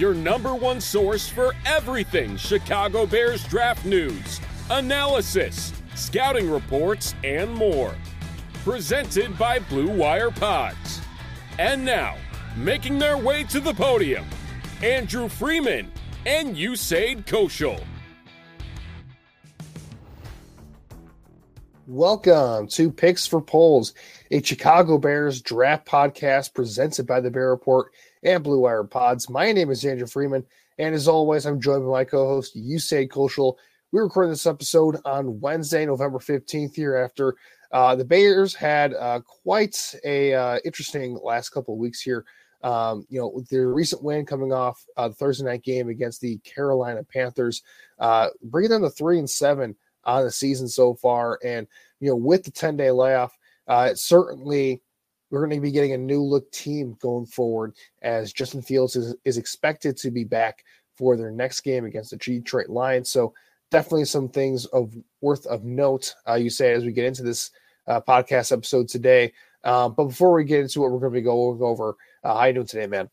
your number one source for everything Chicago Bears draft news, analysis, scouting reports, and more. Presented by Blue Wire Pods. And now, making their way to the podium, Andrew Freeman and Usayd Koshul. Welcome to Picks for Poles, a Chicago Bears draft podcast presented by the Bear Report and Blue Wire Pods. My name is Andrew Freeman, and as always, I'm joined by my co-host Usayd Koshul. We're recording this episode on Wednesday, November 15th, here after uh, the Bears had uh, quite a uh, interesting last couple of weeks here. Um, you know, their recent win coming off uh, the Thursday night game against the Carolina Panthers, uh, bringing them to three and seven on the season so far. And, you know, with the 10 day layoff, uh, certainly we're going to be getting a new look team going forward as Justin Fields is, is expected to be back for their next game against the Detroit Lions. So, definitely some things of worth of note, uh, Usayd, as we get into this uh, podcast episode today. Um, but before we get into what we're going to be going over, uh, how you doing today, man?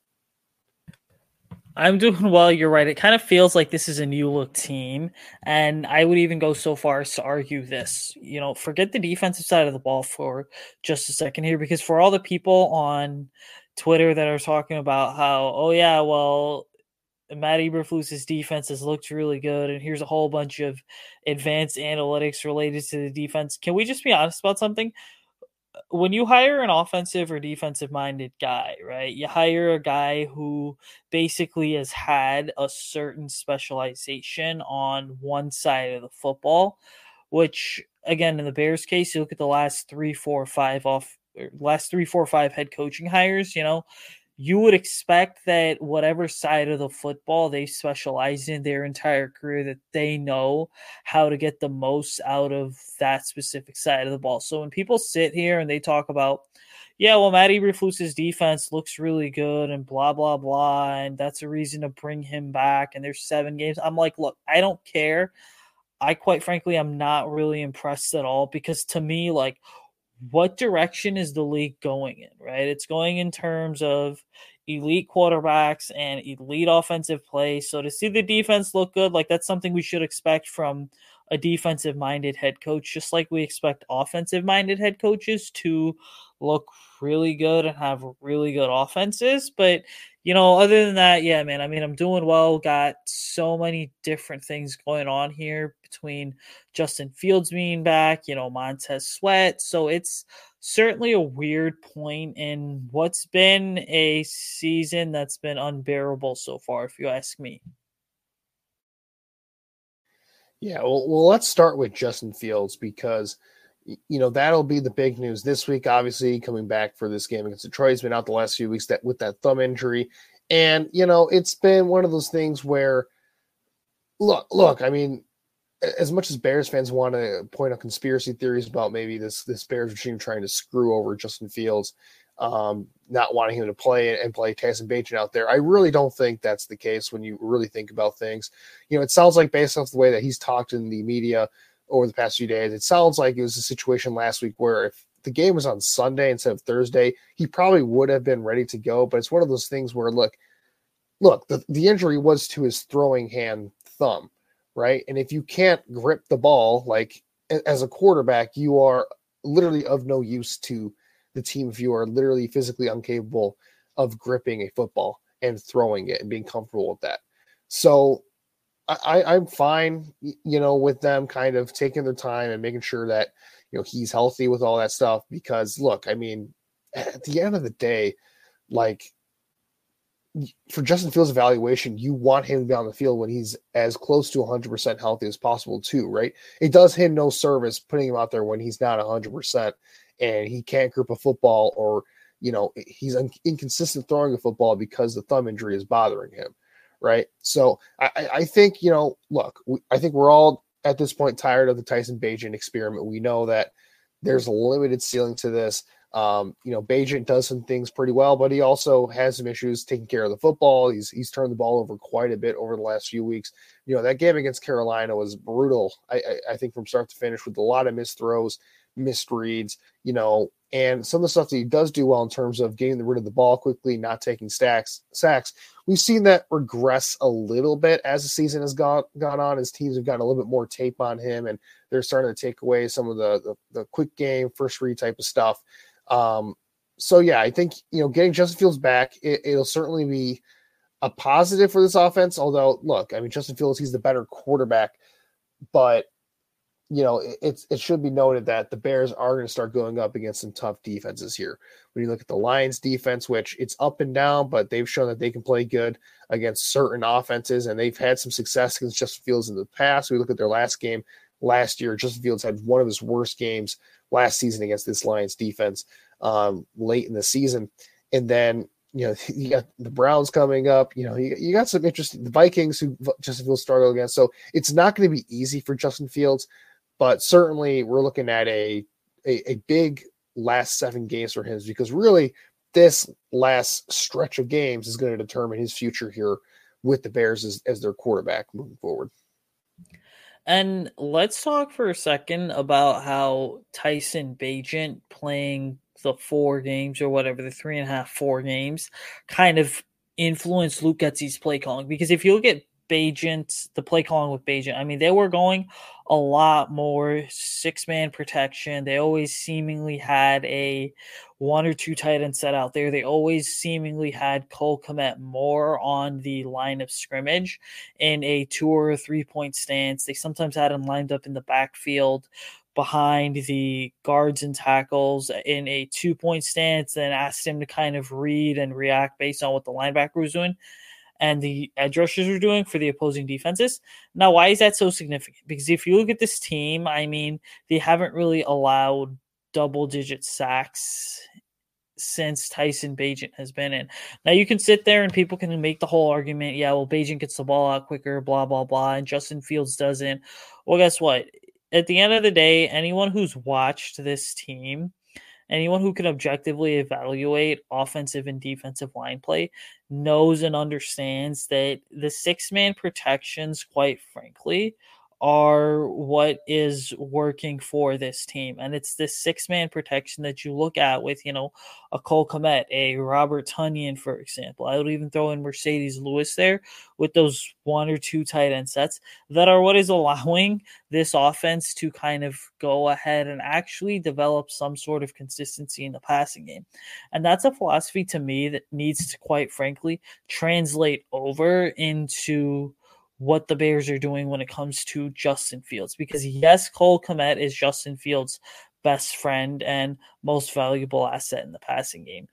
I'm doing well. You're right. It kind of feels like this is a new look team. And I would even go so far as to argue this. You know, forget the defensive side of the ball for just a second here, because for all the people on Twitter that are talking about how, oh, yeah, well, Matt Eberflus's defense has looked really good, and here's a whole bunch of advanced analytics related to the defense. Can we just be honest about something? When you hire an offensive or defensive minded guy, right? You hire a guy who basically has had a certain specialization on one side of the football, which again in the Bears case, you look at the last three, four, five off er, last three, four, five head coaching hires, you know, you would expect that whatever side of the football they specialize in their entire career that they know how to get the most out of that specific side of the ball. So when people sit here and they talk about yeah well matt eberflus's defense looks really good and blah blah blah and that's a reason to bring him back and there's seven games i'm like look i don't care. I quite frankly i'm not really impressed at all because to me like what direction is the league going in, right? It's going in terms of elite quarterbacks and elite offensive play. So to see the defense look good, like that's something we should expect from a defensive minded head coach, just like we expect offensive minded head coaches to look really good and have really good offenses. But you know, other than that, yeah, man, I mean, I'm doing well. Got so many different things going on here between Justin Fields being back, you know, Montez Sweat. So it's certainly a weird point in what's been a season that's been unbearable so far, if you ask me. Yeah, well, well let's start with Justin Fields because – you know that'll be the big news this week. Obviously, coming back for this game against Detroit, he's been out the last few weeks that with that thumb injury, and you know it's been one of those things where, look, look. I mean, as much as Bears fans want to point out conspiracy theories about maybe this this Bears regime trying to screw over Justin Fields, um, not wanting him to play and play Tyson Bagent out there, I really don't think that's the case when you really think about things. You know, it sounds like based off the way that he's talked in the media over the past few days. It sounds like it was a situation last week where if the game was on Sunday instead of Thursday, he probably would have been ready to go. But it's one of those things where look, look, the, the injury was to his throwing hand thumb, right? And if you can't grip the ball, like as a quarterback, you are literally of no use to the team if you are literally physically incapable of gripping a football and throwing it and being comfortable with that. So I, I'm fine, you know, with them kind of taking their time and making sure that, you know, he's healthy with all that stuff. Because look, I mean, at the end of the day, like for Justin Fields' evaluation, you want him on the field when he's as close to 100% healthy as possible, too, right? It does him no service putting him out there when he's not 100% and he can't grip a football or, you know, he's inconsistent throwing a football because the thumb injury is bothering him, right? So I, I think, you know, look, we, I think we're all at this point tired of the Tyson Bagent experiment. We know that there's a limited ceiling to this. Um, you know, Bagent does some things pretty well, but he also has some issues taking care of the football. He's he's turned the ball over quite a bit over the last few weeks. You know, that game against Carolina was brutal. I, I, I think from start to finish with a lot of missed throws, missed reads. You know, and some of the stuff that he does do well in terms of getting the rid of the ball quickly, not taking stacks sacks. We've seen that regress a little bit as the season has gone gone on. As teams have gotten a little bit more tape on him, and they're starting to take away some of the the, the quick game, first read type of stuff. Um, so yeah, I think you know getting Justin Fields back, it, it'll certainly be a positive for this offense. Although, look, I mean, Justin Fields, he's the better quarterback, but you know, it, it's it should be noted that the Bears are going to start going up against some tough defenses here. When you look at the Lions defense, which it's up and down, but they've shown that they can play good against certain offenses, and they've had some success against Justin Fields in the past. We look at their last game last year. Justin Fields had one of his worst games last season against this Lions defense um, late in the season. And then, you know, you got the Browns coming up. You know, you, you got some interesting the Vikings who Justin Fields struggled against. So it's not going to be easy for Justin Fields, but certainly we're looking at a, a, a big last seven games for him because really this last stretch of games is going to determine his future here with the Bears as, as their quarterback moving forward. And let's talk for a second about how Tyson Bagent playing the four games or whatever, the three and a half, four games, kind of influenced Luke Getsy's play calling. Because if you look at Bagent, the play calling with Bagent, I mean, they were going a lot more six man protection. They always seemingly had a one or two tight end set out there. They always seemingly had Cole Kmet more on the line of scrimmage in a two or three point stance. They sometimes had him lined up in the backfield behind the guards and tackles in a two point stance, then asked him to kind of read and react based on what the linebacker was doing and the edge rushers are doing for the opposing defenses. Now, why is that so significant? Because if you look at this team, I mean, they haven't really allowed double digit sacks since Tyson Bagent has been in. Now you can sit there and people can make the whole argument, yeah, well, Bagent gets the ball out quicker, blah, blah, blah, and Justin Fields doesn't. Well, guess what? At the end of the day, anyone who's watched this team anyone who can objectively evaluate offensive and defensive line play knows and understands that the six man protections, quite frankly, are what is working for this team. And it's this six man protection that you look at with, you know, a Cole Kmet, a Robert Tonyan, for example. I would even throw in Marcedes Lewis there with those one or two tight end sets that are what is allowing this offense to kind of go ahead and actually develop some sort of consistency in the passing game. And that's a philosophy to me that needs to, quite frankly, translate over into what the Bears are doing when it comes to Justin Fields. Because yes, Cole Kmet is Justin Fields' best friend and most valuable asset in the passing game.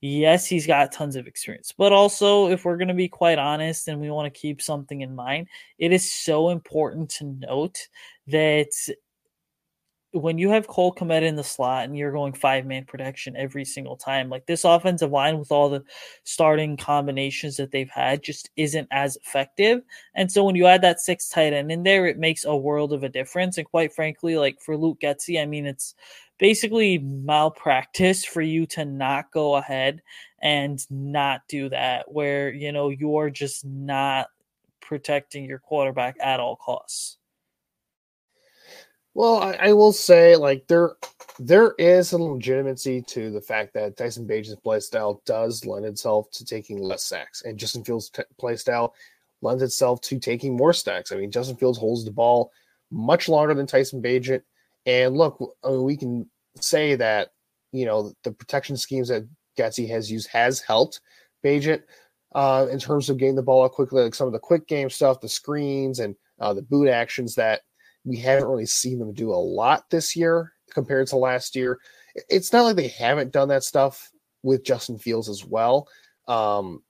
Yes, he's got tons of experience, but also, if we're going to be quite honest and we want to keep something in mind, it is so important to note that when you have Cole Kmet in the slot and you're going five man protection every single time, like this offensive line with all the starting combinations that they've had just isn't as effective. And so when you add that six tight end in there, it makes a world of a difference. And quite frankly, like for Luke Getsy, I mean, it's basically malpractice for you to not go ahead and not do that, where, you know, you're just not protecting your quarterback at all costs. Well, I, I, will say, like there, there is some legitimacy to the fact that Tyson Bagent's play style does lend itself to taking less sacks, and Justin Fields' t- play style lends itself to taking more sacks. I mean, Justin Fields holds the ball much longer than Tyson Bagent, and look, I mean, we can say that you know the protection schemes that Getsy has used has helped Bagent uh, in terms of getting the ball out quickly, like some of the quick game stuff, the screens, and uh, the boot actions that we haven't really seen them do a lot this year compared to last year. It's not like they haven't done that stuff with Justin Fields as well. Um,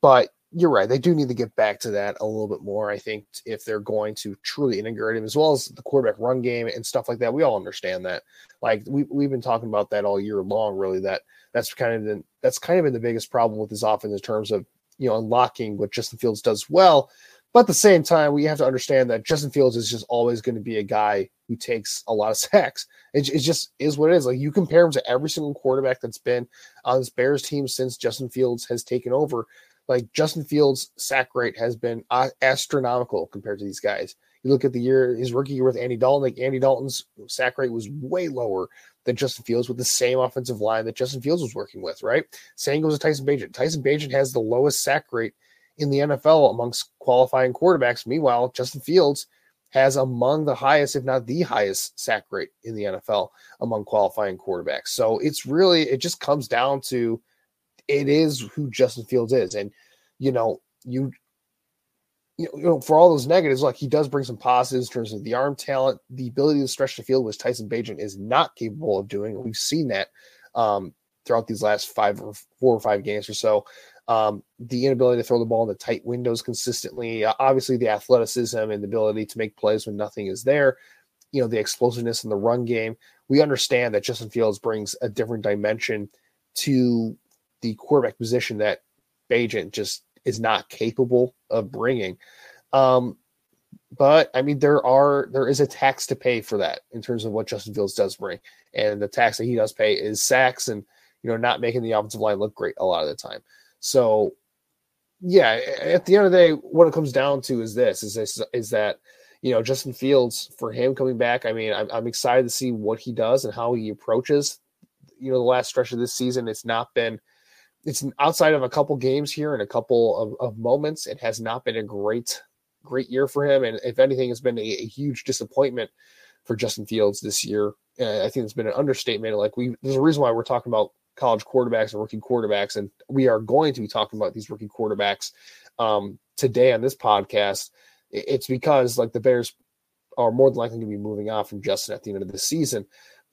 but you're right. They do need to get back to that a little bit more. I think if they're going to truly integrate him as well as the quarterback run game and stuff like that, we all understand that. Like we we've been talking about that all year long. Really, that that's kind of the, that's kind of been the biggest problem with this offense in terms of you know unlocking what Justin Fields does well, but at the same time, we have to understand that Justin Fields is just always going to be a guy who takes a lot of sacks. It, it just is what it is. Like you compare him to every single quarterback that's been on this Bears team since Justin Fields has taken over. Like Justin Fields' sack rate has been uh, astronomical compared to these guys. You look at the year, his rookie year with Andy Dalton, like Andy Dalton's sack rate was way lower than Justin Fields with the same offensive line that Justin Fields was working with, right? Same goes to Tyson Bagent. Tyson Bagent has the lowest sack rate in the NFL amongst qualifying quarterbacks. Meanwhile, Justin Fields has among the highest, if not the highest, sack rate in the NFL among qualifying quarterbacks. So it's really, it just comes down to it is who Justin Fields is. And, you know, you, you know, for all those negatives, like he does bring some positives in terms of the arm talent, the ability to stretch the field, which Tyson Bagent is not capable of doing. We've seen that um, throughout these last five or four or five games or so. Um, the inability to throw the ball in the tight windows consistently, uh, obviously the athleticism and the ability to make plays when nothing is there, you know, the explosiveness in the run game. We understand that Justin Fields brings a different dimension to the quarterback position that Bagent just is not capable of bringing. Um, but I mean, there are there is a tax to pay for that in terms of what Justin Fields does bring, and the tax that he does pay is sacks and you know not making the offensive line look great a lot of the time. So, yeah, at the end of the day, what it comes down to is this: is this is that you know Justin Fields for him coming back. I mean, I'm, I'm excited to see what he does and how he approaches. You know, the last stretch of this season, it's not been. It's outside of a couple games here and a couple of, of moments. It has not been a great, great year for him, and if anything, it's been a, a huge disappointment for Justin Fields this year. I think it's been an understatement. Like we, there's a reason why we're talking about college quarterbacks and rookie quarterbacks, and we are going to be talking about these rookie quarterbacks um, today on this podcast. It's because like the Bears are more than likely to be moving on from Justin at the end of the season,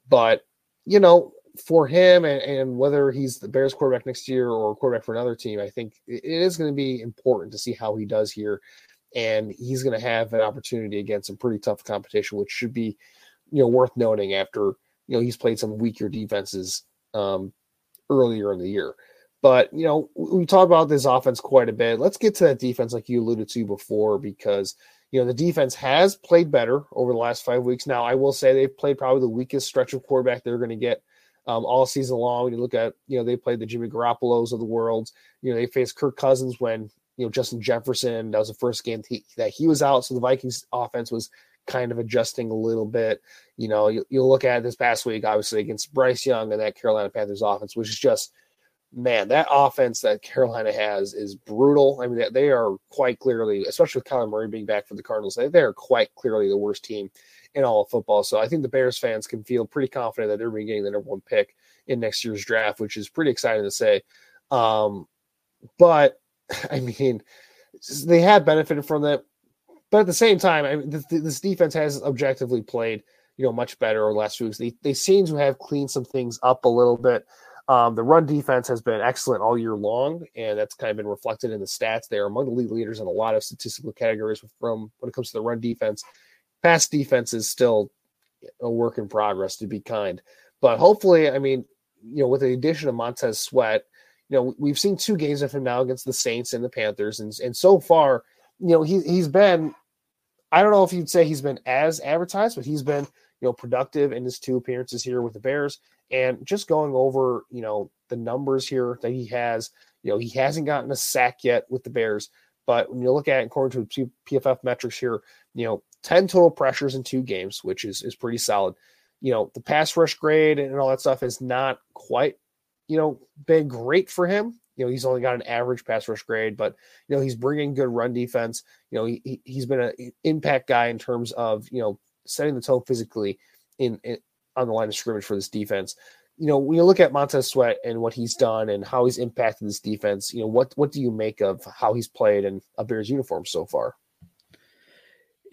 but you know, for him and, and whether he's the Bears quarterback next year or quarterback for another team, I think it is going to be important to see how he does here. And he's going to have an opportunity against some pretty tough competition, which should be, you know, worth noting after, you know, he's played some weaker defenses um, earlier in the year. But, you know, we talk about this offense quite a bit. Let's get to that defense, like you alluded to before, because, you know, the defense has played better over the last five weeks. Now, I will say they've played probably the weakest stretch of quarterback they're going to get um, all season long. When you look at, you know, they played the Jimmy Garoppolos of the world. You know, they faced Kirk Cousins when, you know, Justin Jefferson, that was the first game that he, that he was out. So the Vikings offense was kind of adjusting a little bit. You know, you, will look at this past week, obviously against Bryce Young and that Carolina Panthers offense, which is just, man, that offense that Carolina has is brutal. I mean, they are quite clearly, especially with Kyler Murray being back for the Cardinals, they are quite clearly the worst team in all of football. So I think the Bears fans can feel pretty confident that they're getting the number one pick in next year's draft, which is pretty exciting to say. Um, but I mean, they have benefited from that. But at the same time, I mean, this, this defense has objectively played, you know, much better over the last few weeks. They, they seem to have cleaned some things up a little bit. Um, the run defense has been excellent all year long, and that's kind of been reflected in the stats. They are among the league leaders in a lot of statistical categories from when it comes to the run defense. Pass defense is still a work in progress, to be kind. But hopefully, I mean, you know, with the addition of Montez Sweat, you know, we've seen two games of him now against the Saints and the Panthers, and and so far, you know, he he's been I don't know if you'd say he's been as advertised, but he's been, you know, productive in his two appearances here with the Bears. And just going over, you know, the numbers here that he has, you know, he hasn't gotten a sack yet with the Bears. But when you look at it according to PFF metrics here, you know, 10 total pressures in two games, which is is pretty solid. You know, the pass rush grade and all that stuff has not quite, you know, been great for him. You know, he's only got an average pass rush grade, but you know, he's bringing good run defense. You know, he, he's been an impact guy in terms of, you know, setting the tone physically in, in on the line of scrimmage for this defense you know, when you look at Montez Sweat and what he's done and how he's impacted this defense, you know, what what do you make of how he's played in a Bears uniform so far?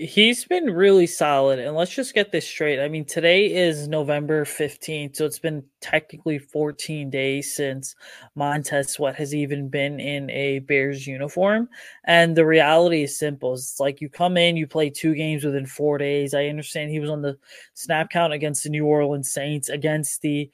He's been really solid. And let's just get this straight. I mean, today is November 15th. So it's been technically 14 days since Montez Sweat has even been in a Bears uniform. And the reality is simple. It's like you come in, you play two games within four days. I understand he was on the snap count against the New Orleans Saints, against the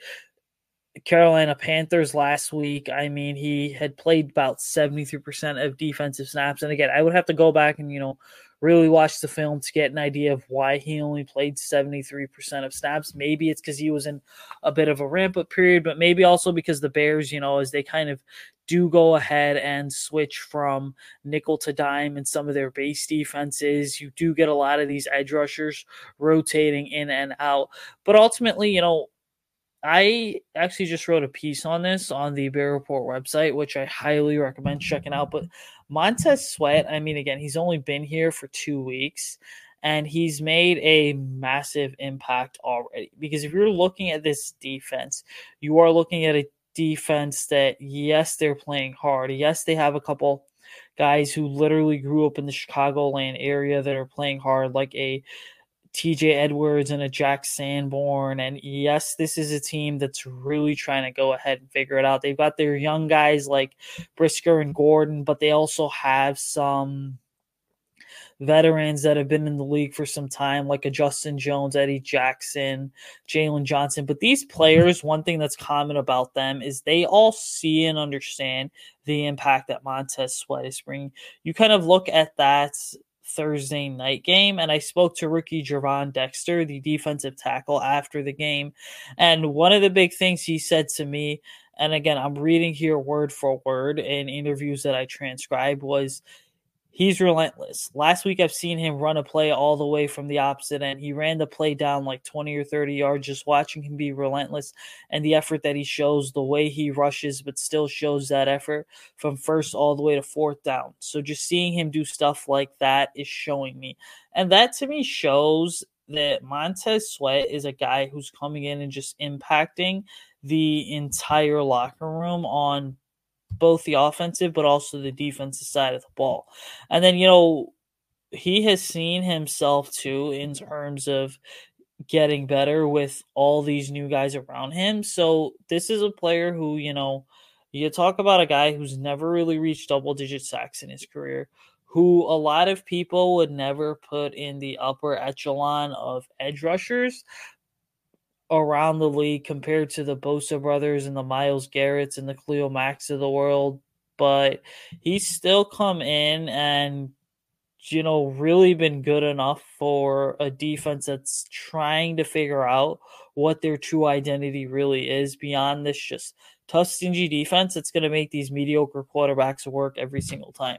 Carolina Panthers last week. I mean, he had played about 73% of defensive snaps. And again, I would have to go back and, you know, really watch the film to get an idea of why he only played 73% of snaps. Maybe it's because he was in a bit of a ramp up period, but maybe also because the Bears, you know, as they kind of do go ahead and switch from nickel to dime in some of their base defenses. You do get a lot of these edge rushers rotating in and out. But ultimately, you know, I actually just wrote a piece on this on the Bear Report website, which I highly recommend checking out. But Montez Sweat, I mean, again, he's only been here for two weeks and he's made a massive impact already. Because if you're looking at this defense, you are looking at a defense that, yes, they're playing hard. Yes, they have a couple guys who literally grew up in the Chicagoland area that are playing hard, like a TJ Edwards and a Jack Sanborn. And yes, this is a team that's really trying to go ahead and figure it out. They've got their young guys like Brisker and Gordon, but they also have some veterans that have been in the league for some time, like a Justin Jones, Eddie Jackson, Jaylon Johnson. But these players, one thing that's common about them is they all see and understand the impact that Montez Sweat is bringing. You kind of look at that Thursday night game. And I spoke to rookie Gervon Dexter, the defensive tackle, after the game. And one of the big things he said to me, and again, I'm reading here word for word in interviews that I transcribed, was he's relentless. Last week, I've seen him run a play all the way from the opposite end. He ran the play down like 20 or 30 yards, just watching him be relentless and the effort that he shows, the way he rushes, but still shows that effort from first all the way to fourth down. So just seeing him do stuff like that is showing me. And that to me shows that Montez Sweat is a guy who's coming in and just impacting the entire locker room on both the offensive but also the defensive side of the ball. And then, you know, he has seen himself too in terms of getting better with all these new guys around him. So this is a player who, you know, you talk about a guy who's never really reached double digit sacks in his career, who a lot of people would never put in the upper echelon of edge rushers around the league compared to the Bosa brothers and the Myles Garrett's and the Khalil Macks of the world. But he's still come in and you know really been good enough for a defense that's trying to figure out what their true identity really is beyond this just tough stingy defense that's going to make these mediocre quarterbacks work every single time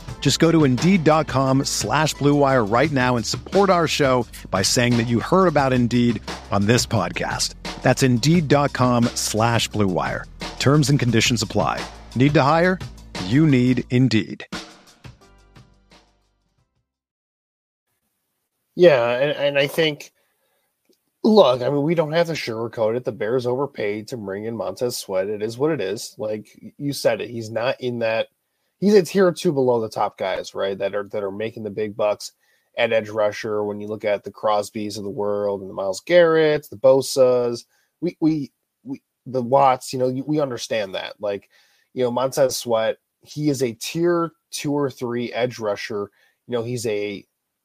Just go to Indeed.com slash BlueWire right now and support our show by saying that you heard about Indeed on this podcast. That's Indeed.com slash BlueWire. Terms and conditions apply. Need to hire? You need Indeed. Yeah, and, and I think Look, I mean, we don't have to sugarcoat it. The Bears overpaid to bring in Montez Sweat. It is what it is. Like you said it, he's not in that. He's a tier two below the top guys, right? That are that are making the big bucks at edge rusher. When you look at the Crosbys of the world and the Myles Garrett's, the Bosa's, we we we the Watts, you know, we understand that. Like, you know, Montez Sweat, he is a tier two or three edge rusher. You know, he's a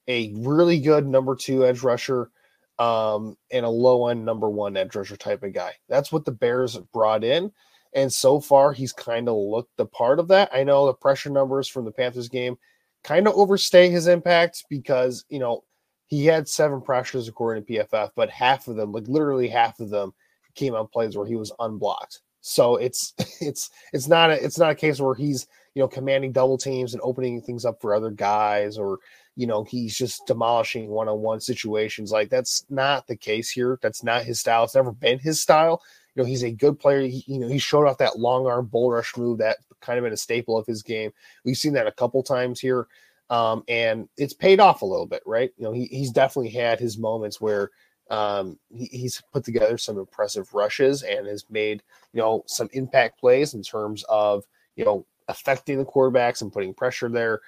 a really good number two edge rusher um, and a low end number one edge rusher type of guy. That's what the Bears brought in. And so far, he's kind of looked the part of that. I know the pressure numbers from the Panthers game kind of overstay his impact because, you know, he had seven pressures according to PFF, but half of them, like literally half of them, came on plays where he was unblocked. So it's it's it's not a it's not a case where he's you know commanding double teams and opening things up for other guys or you know, he's just demolishing one on one situations. Like that's not the case here. That's not his style. It's never been his style. You know, he's a good player. He, you know, he showed off that long arm bull rush move that kind of been a staple of his game. We've seen that a couple times here. Um, and it's paid off a little bit, right? You know, he, he's definitely had his moments where um, he, he's put together some impressive rushes and has made, you know, some impact plays in terms of, you know, affecting the quarterbacks and putting pressure there.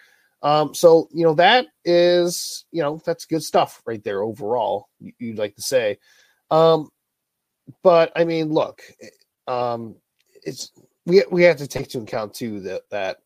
Um, so you know that is you know that's good stuff right there overall. You'd like to say, um, but I mean, look, um, it's we we have to take into account too that that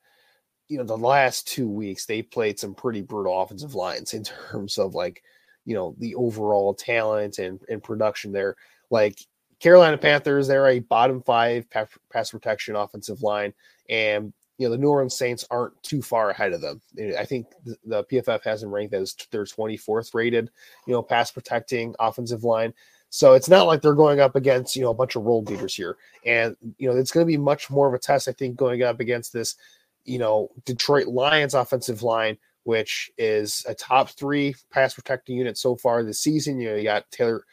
you know the last two weeks they played some pretty brutal offensive lines in terms of like you know the overall talent and and production there. Like Carolina Panthers, they're a bottom five pass protection offensive line, and you know the New Orleans Saints aren't too far ahead of them. I think the, the PFF has them ranked as their 24th rated, you know, pass protecting offensive line. So it's not like they're going up against you know a bunch of role beaters here, and you know it's going to be much more of a test, I think, going up against this, you know, Detroit Lions offensive line, which is a top three pass protecting unit so far this season. You know, you got Taylor,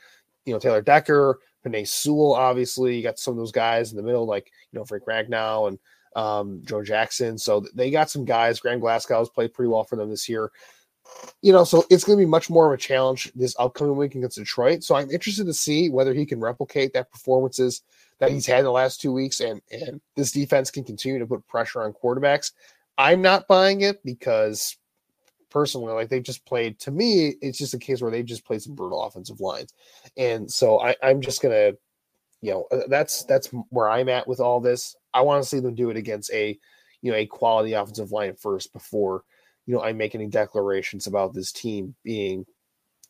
you know, Taylor Decker, Penei Sewell, obviously, you got some of those guys in the middle, like you know Frank Ragnow and um, Joe Jackson. So they got some guys. Graham Glasgow has played pretty well for them this year. You know, so it's going to be much more of a challenge this upcoming week against Detroit. So I'm interested to see whether he can replicate that performances that he's had the last two weeks, and and this defense can continue to put pressure on quarterbacks. I'm not buying it because personally, like they've just played. To me, it's just a case where they've just played some brutal offensive lines, and so I, I'm just gonna you know uh, that's that's where I'm at with all this. I want to see them do it against a you know a quality offensive line first before you know I make any declarations about this team being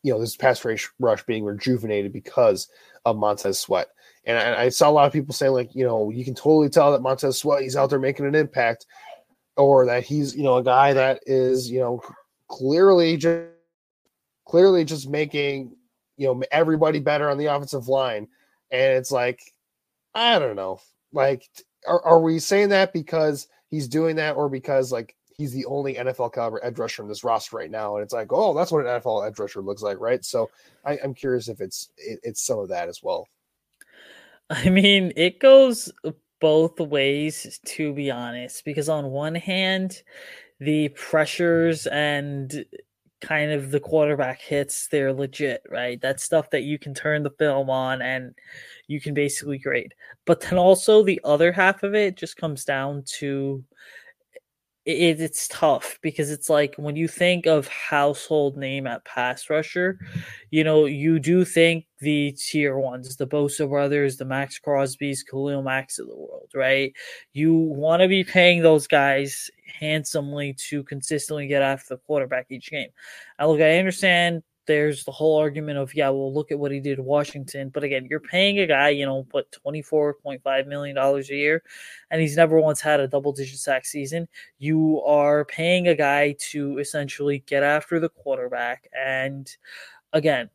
you know this pass rush being rejuvenated because of Montez Sweat. And I, I, saw a lot of people saying like you know you can totally tell that Montez Sweat he's out there making an impact, or that he's you know a guy that is you know clearly just clearly just making you know everybody better on the offensive line and it's like, I don't know. Like, are, are we saying that because he's doing that or because like he's the only NFL caliber edge rusher in this roster right now? And it's like, oh, that's what an NFL edge rusher looks like, right? So I, am curious if it's it, it's some of that as well. I mean, it goes both ways to be honest, because on one hand, the pressures and kind of the quarterback hits, they're legit, right? That's stuff that you can turn the film on and you can basically grade. But then also the other half of it just comes down to it, it's tough because it's like when you think of household name at pass rusher, you know, you do think the tier ones, the Bosa brothers, the Maxx Crosby's, Khalil Macks of the world, right? You want to be paying those guys handsomely to consistently get after the quarterback each game. Now, look, I understand there's the whole argument of yeah, well, look at what he did in Washington. But again, you're paying a guy, you know, what twenty four point five million dollars a year, and he's never once had a double digit sack season. You are paying a guy to essentially get after the quarterback, and again,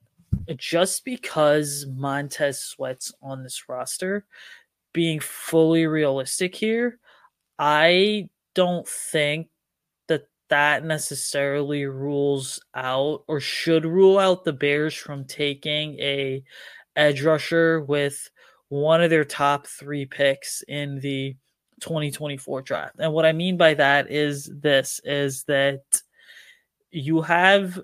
just because Montez Sweat's on this roster, being fully realistic here, I don't think that necessarily rules out or should rule out the Bears from taking a edge rusher with one of their top three picks in the 2024 draft. And what I mean by that is this is that you have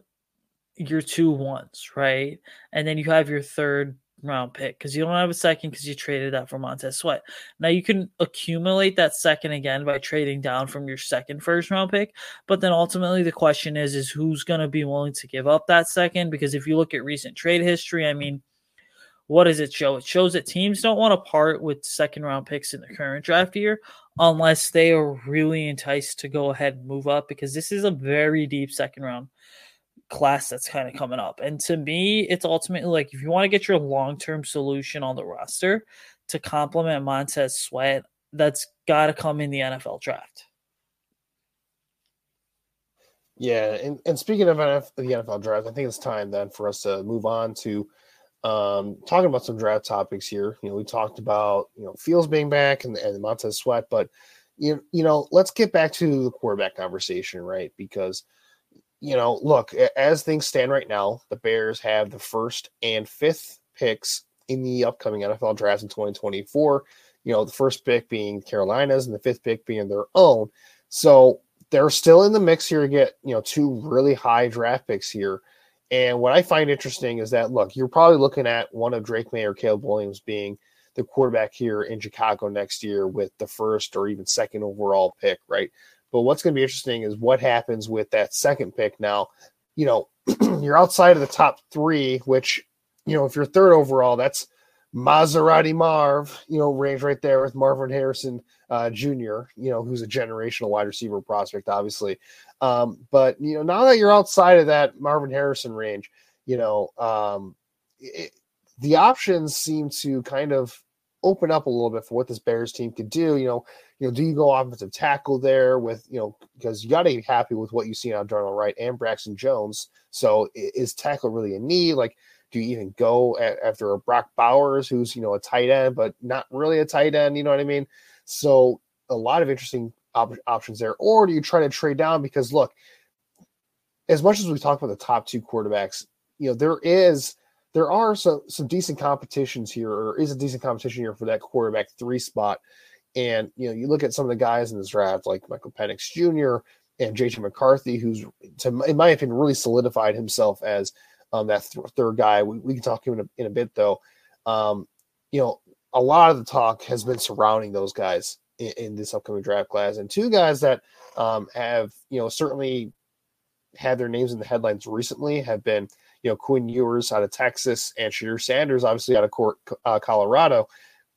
your two ones, right? And then you have your third round pick because you don't have a second because you traded that for Montez Sweat. Now you can accumulate that second again by trading down from your second first round pick, but then ultimately the question is is who's going to be willing to give up that second because if you look at recent trade history, I mean what does it show? It shows that teams don't want to part with second round picks in the current draft year unless they are really enticed to go ahead and move up because this is a very deep second round class that's kind of coming up. And to me, it's ultimately like if you want to get your long term solution on the roster to complement Montez Sweat, that's got to come in the NFL draft. Yeah, and, and speaking of NF, the NFL draft, I think it's time then for us to move on to um, talking about some draft topics here. You know, we talked about you know Fields being back and, and Montez Sweat, but you you know, let's get back to the quarterback conversation, right? Because you know, look, as things stand right now, the Bears have the first and fifth picks in the upcoming NFL draft in 2024. You know, the first pick being Carolina's and the fifth pick being their own. So they're still in the mix here to get, you know, two really high draft picks here. And what I find interesting is that, look, you're probably looking at one of Drake Maye or Caleb Williams being the quarterback here in Chicago next year with the first or even second overall pick, right? But what's going to be interesting is what happens with that second pick. Now, you know, you're outside of the top three, which, you know, if you're third overall, that's Maserati Marv, you know, range right there with Marvin Harrison uh, Jr., you know, who's a generational wide receiver prospect, obviously. Um, but, you know, now that you're outside of that Marvin Harrison range, you know, um, it, the options seem to kind of open up a little bit for what this Bears team could do. You know, you know, do you go offensive tackle there with you know because you got to be happy with what you see on Darnell Wright and Braxton Jones. So is tackle really a need? Like, do you even go at, after a Brock Bowers who's you know a tight end but not really a tight end? You know what I mean? So a lot of interesting op- options there. Or do you try to trade down because look, as much as we talk about the top two quarterbacks, you know there is there are some some decent competitions here, or is a decent competition here for that quarterback three spot. And you know, you look at some of the guys in this draft, like Michael Penix Jr. and JJ McCarthy, who's, to, in my opinion, really solidified himself as um, that th- third guy. We, we, can talk him in a, in a bit, though. Um, you know, a lot of the talk has been surrounding those guys in, in this upcoming draft class, and two guys that um, have, you know, certainly had their names in the headlines recently have been you know Quinn Ewers out of Texas and Shedeur Sanders obviously out of court, uh, Colorado.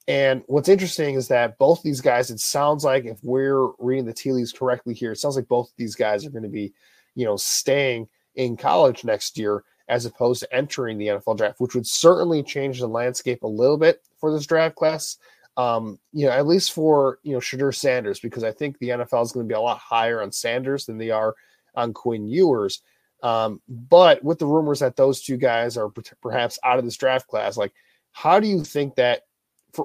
And what's interesting is that both these guys, it sounds like if we're reading the tea leaves correctly here, it sounds like both these guys are going to be, you know, staying in college next year as opposed to entering the NFL draft, which would certainly change the landscape a little bit for this draft class. Um, you know, at least for you know Shedeur Sanders, because I think the NFL is going to be a lot higher on Sanders than they are on Quinn Ewers. Um, but with the rumors that those two guys are perhaps out of this draft class, like how do you think that?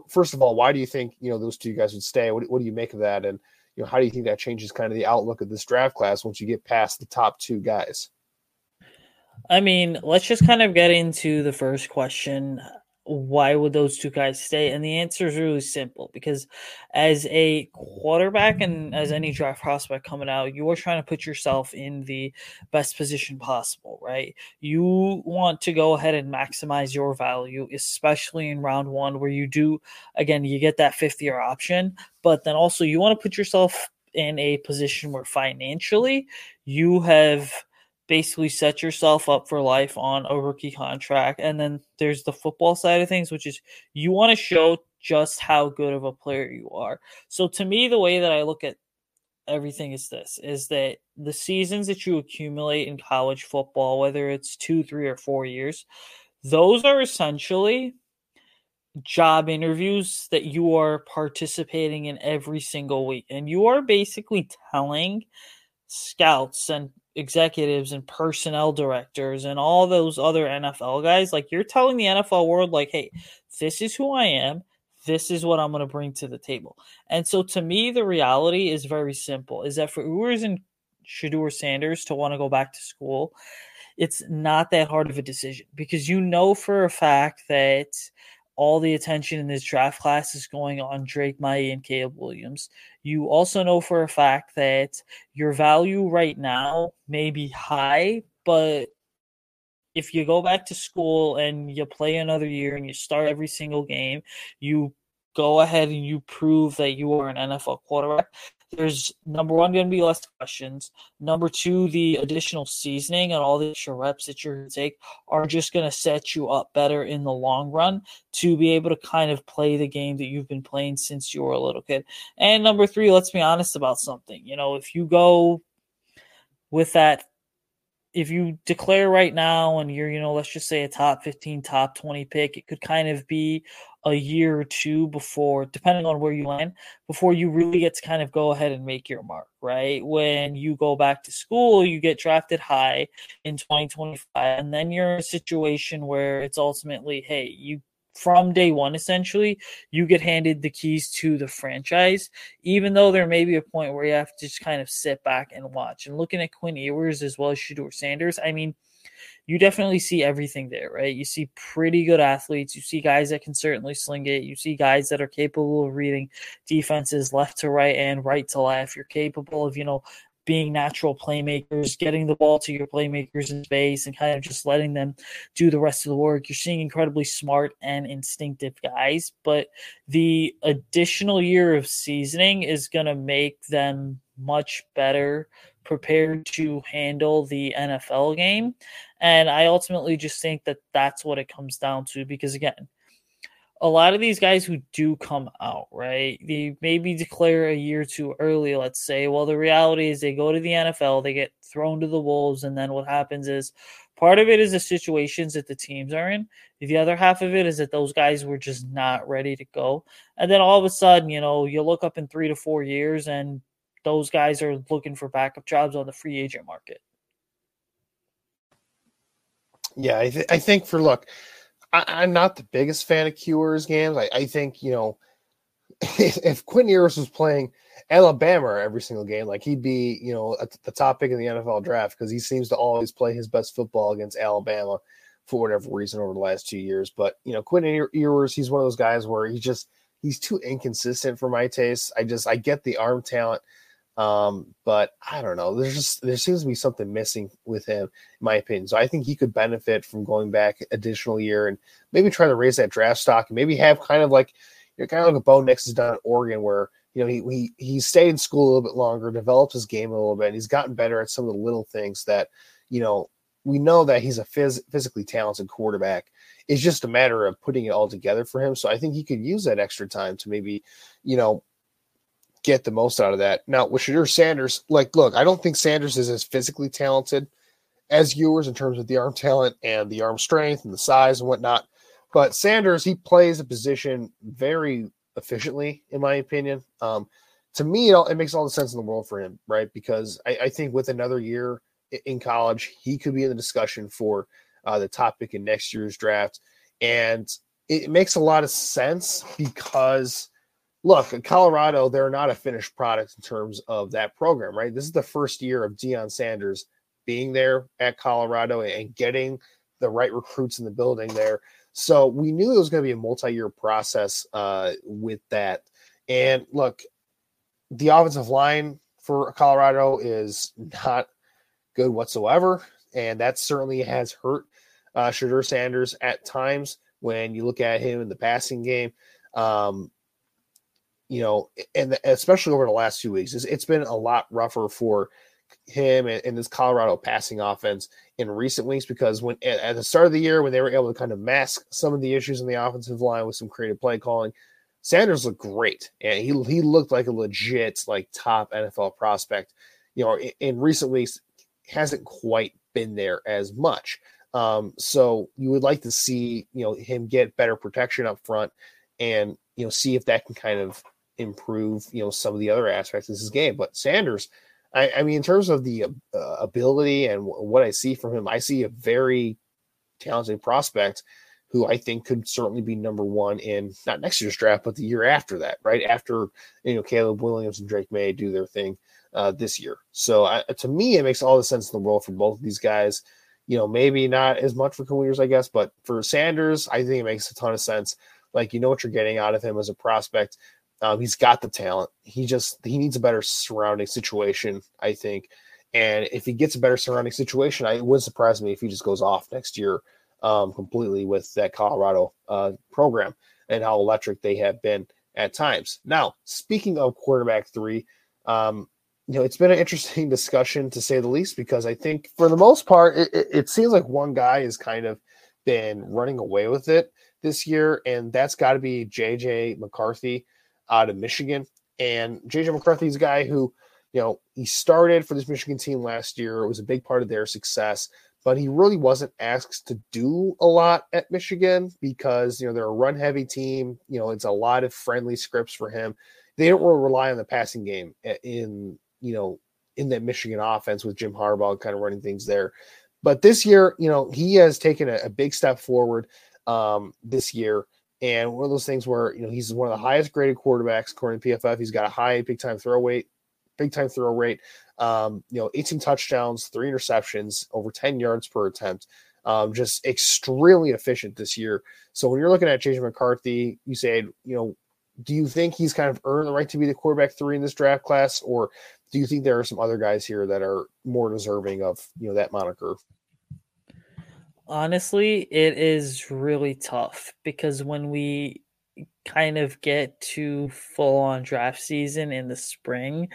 first of all, why do you think you know those two guys would stay? What, what do you make of that? And you know, how do you think that changes kind of the outlook of this draft class once you get past the top two guys? I mean, let's just kind of get into the first question why would those two guys stay? And the answer is really simple because as a quarterback and as any draft prospect coming out, you are trying to put yourself in the best position possible, right? You want to go ahead and maximize your value, especially in round one, where you do, again, you get that fifth year option, but then also you want to put yourself in a position where financially you have basically set yourself up for life on a rookie contract. And then there's the football side of things, which is you want to show just how good of a player you are. So to me, the way that I look at everything is this is that the seasons that you accumulate in college football, whether it's two, three, or four years, those are essentially job interviews that you are participating in every single week. And you are basically telling scouts and executives and personnel directors and all those other NFL guys, like you're telling the NFL world, like, hey, this is who I am. This is what I'm going to bring to the table. And so to me, the reality is very simple is that for Ewers and Shedeur Sanders to want to go back to school, it's not that hard of a decision because you know for a fact that all the attention in this draft class is going on Drake Maye and Caleb Williams. You also know for a fact that your value right now may be high, but if you go back to school and you play another year and you start every single game, you go ahead and you prove that you are an NFL quarterback. There's number one going to be less questions. Number two, the additional seasoning and all the extra reps that you're going to take are just going to set you up better in the long run to be able to kind of play the game that you've been playing since you were a little kid. And number three, let's be honest about something. You know, if you go with that if you declare right now and you're, you know, let's just say a top 15, top 20 pick, it could kind of be a year or two before, depending on where you land, before you really get to kind of go ahead and make your mark, right? When you go back to school, you get drafted high in 2025, and then you're in a situation where it's ultimately, hey, you from day one, essentially, you get handed the keys to the franchise, even though there may be a point where you have to just kind of sit back and watch. And looking at Quinn Ewers as well as Shedeur Sanders, I mean, you definitely see everything there, right? You see pretty good athletes. You see guys that can certainly sling it. You see guys that are capable of reading defenses left to right and right to left. You're capable of, you know, being natural playmakers, getting the ball to your playmakers in space, and kind of just letting them do the rest of the work. You're seeing incredibly smart and instinctive guys, but the additional year of seasoning is going to make them much better prepared to handle the NFL game. And I ultimately just think that that's what it comes down to because, again, a lot of these guys who do come out, right? They maybe declare a year too early, let's say. Well, the reality is they go to the NFL, they get thrown to the Wolves, and then what happens is part of it is the situations that the teams are in. The other half of it is that those guys were just not ready to go. And then all of a sudden, you know, you look up in three to four years and those guys are looking for backup jobs on the free agent market. Yeah, I, th- I think for look, I, am not the biggest fan of Ewers games. I, I think you know if Quinn Ewers was playing Alabama every single game, like he'd be you know the top pick in the NFL draft because he seems to always play his best football against Alabama for whatever reason over the last two years. But you know Quinn Ewers, he's one of those guys where he just he's too inconsistent for my taste. I just I get the arm talent. Um, but I don't know. There's just there seems to be something missing with him, in my opinion. So I think he could benefit from going back additional year and maybe try to raise that draft stock and maybe have kind of like you know, kind of like a Bo Nix has done at Oregon, where you know he he he stayed in school a little bit longer, developed his game a little bit, and he's gotten better at some of the little things that you know we know that he's a phys- physically talented quarterback. It's just a matter of putting it all together for him. So I think he could use that extra time to maybe, you know, get the most out of that. Now, with Shedeur Sanders, like, look, I don't think Sanders is as physically talented as Ewers in terms of the arm talent and the arm strength and the size and whatnot. But Sanders, he plays a position very efficiently, in my opinion. Um, to me, it, all, it, makes all the sense in the world for him, right? Because I, I, think with another year in college, he could be in the discussion for uh, the topic in next year's draft. And it makes a lot of sense because look, Colorado, they're not a finished product in terms of that program, right? This is the first year of Deion Sanders being there at Colorado and getting the right recruits in the building there. So we knew it was going to be a multi-year process uh, with that. And look, the offensive line for Colorado is not good whatsoever, and that certainly has hurt uh, Shedeur Sanders at times when you look at him in the passing game. Um, you know, and especially over the last few weeks, it's, it's been a lot rougher for him and, and, this Colorado passing offense in recent weeks because when at, the start of the year when they were able to kind of mask some of the issues in the offensive line with some creative play calling, Sanders looked great and he he looked like a legit like top NFL prospect. You know, in, in recent weeks hasn't quite been there as much. Um, so you would like to see you know him get better protection up front and you know see if that can kind of improve, you know, some of the other aspects of his game. But Sanders, I, I mean, in terms of the uh, ability and w- what I see from him, I see a very talented prospect who I think could certainly be number one in not next year's draft, but the year after that, right after you know Caleb Williams and Drake Maye do their thing uh, this year. So I, to me, it makes all the sense in the world for both of these guys. You know, maybe not as much for Coolers, I guess, but for Sanders, I think it makes a ton of sense. Like you know what you're getting out of him as a prospect. Um, he's got the talent. He just he needs a better surrounding situation, I think. And if he gets a better surrounding situation, I, it wouldn't surprise me if he just goes off next year um, completely with that Colorado uh, program and how electric they have been at times. Now, speaking of quarterback three, um, you know, it's been an interesting discussion to say the least because I think for the most part, it, it, it seems like one guy has kind of been running away with it this year, and that's got to be JJ McCarthy out of Michigan. And JJ McCarthy's a guy who, you know, he started for this Michigan team last year. It was a big part of their success, but he really wasn't asked to do a lot at Michigan because, you know, they're a run heavy team. You know, it's a lot of friendly scripts for him. They don't really rely on the passing game in, you know, in that Michigan offense with Jim Harbaugh kind of running things there. But this year, you know, he has taken a, a big step forward um, this year. And one of those things where, you know, he's one of the highest graded quarterbacks according to PFF. He's got a high big time throw weight, big time throw rate. Um, you know, 18 touchdowns, three interceptions, over 10 yards per attempt. Um, just extremely efficient this year. So when you're looking at JJ McCarthy, you say, you know, do you think he's kind of earned the right to be the quarterback three in this draft class, or do you think there are some other guys here that are more deserving of you know that moniker? Honestly, it is really tough because when we kind of get to full on draft season in the spring,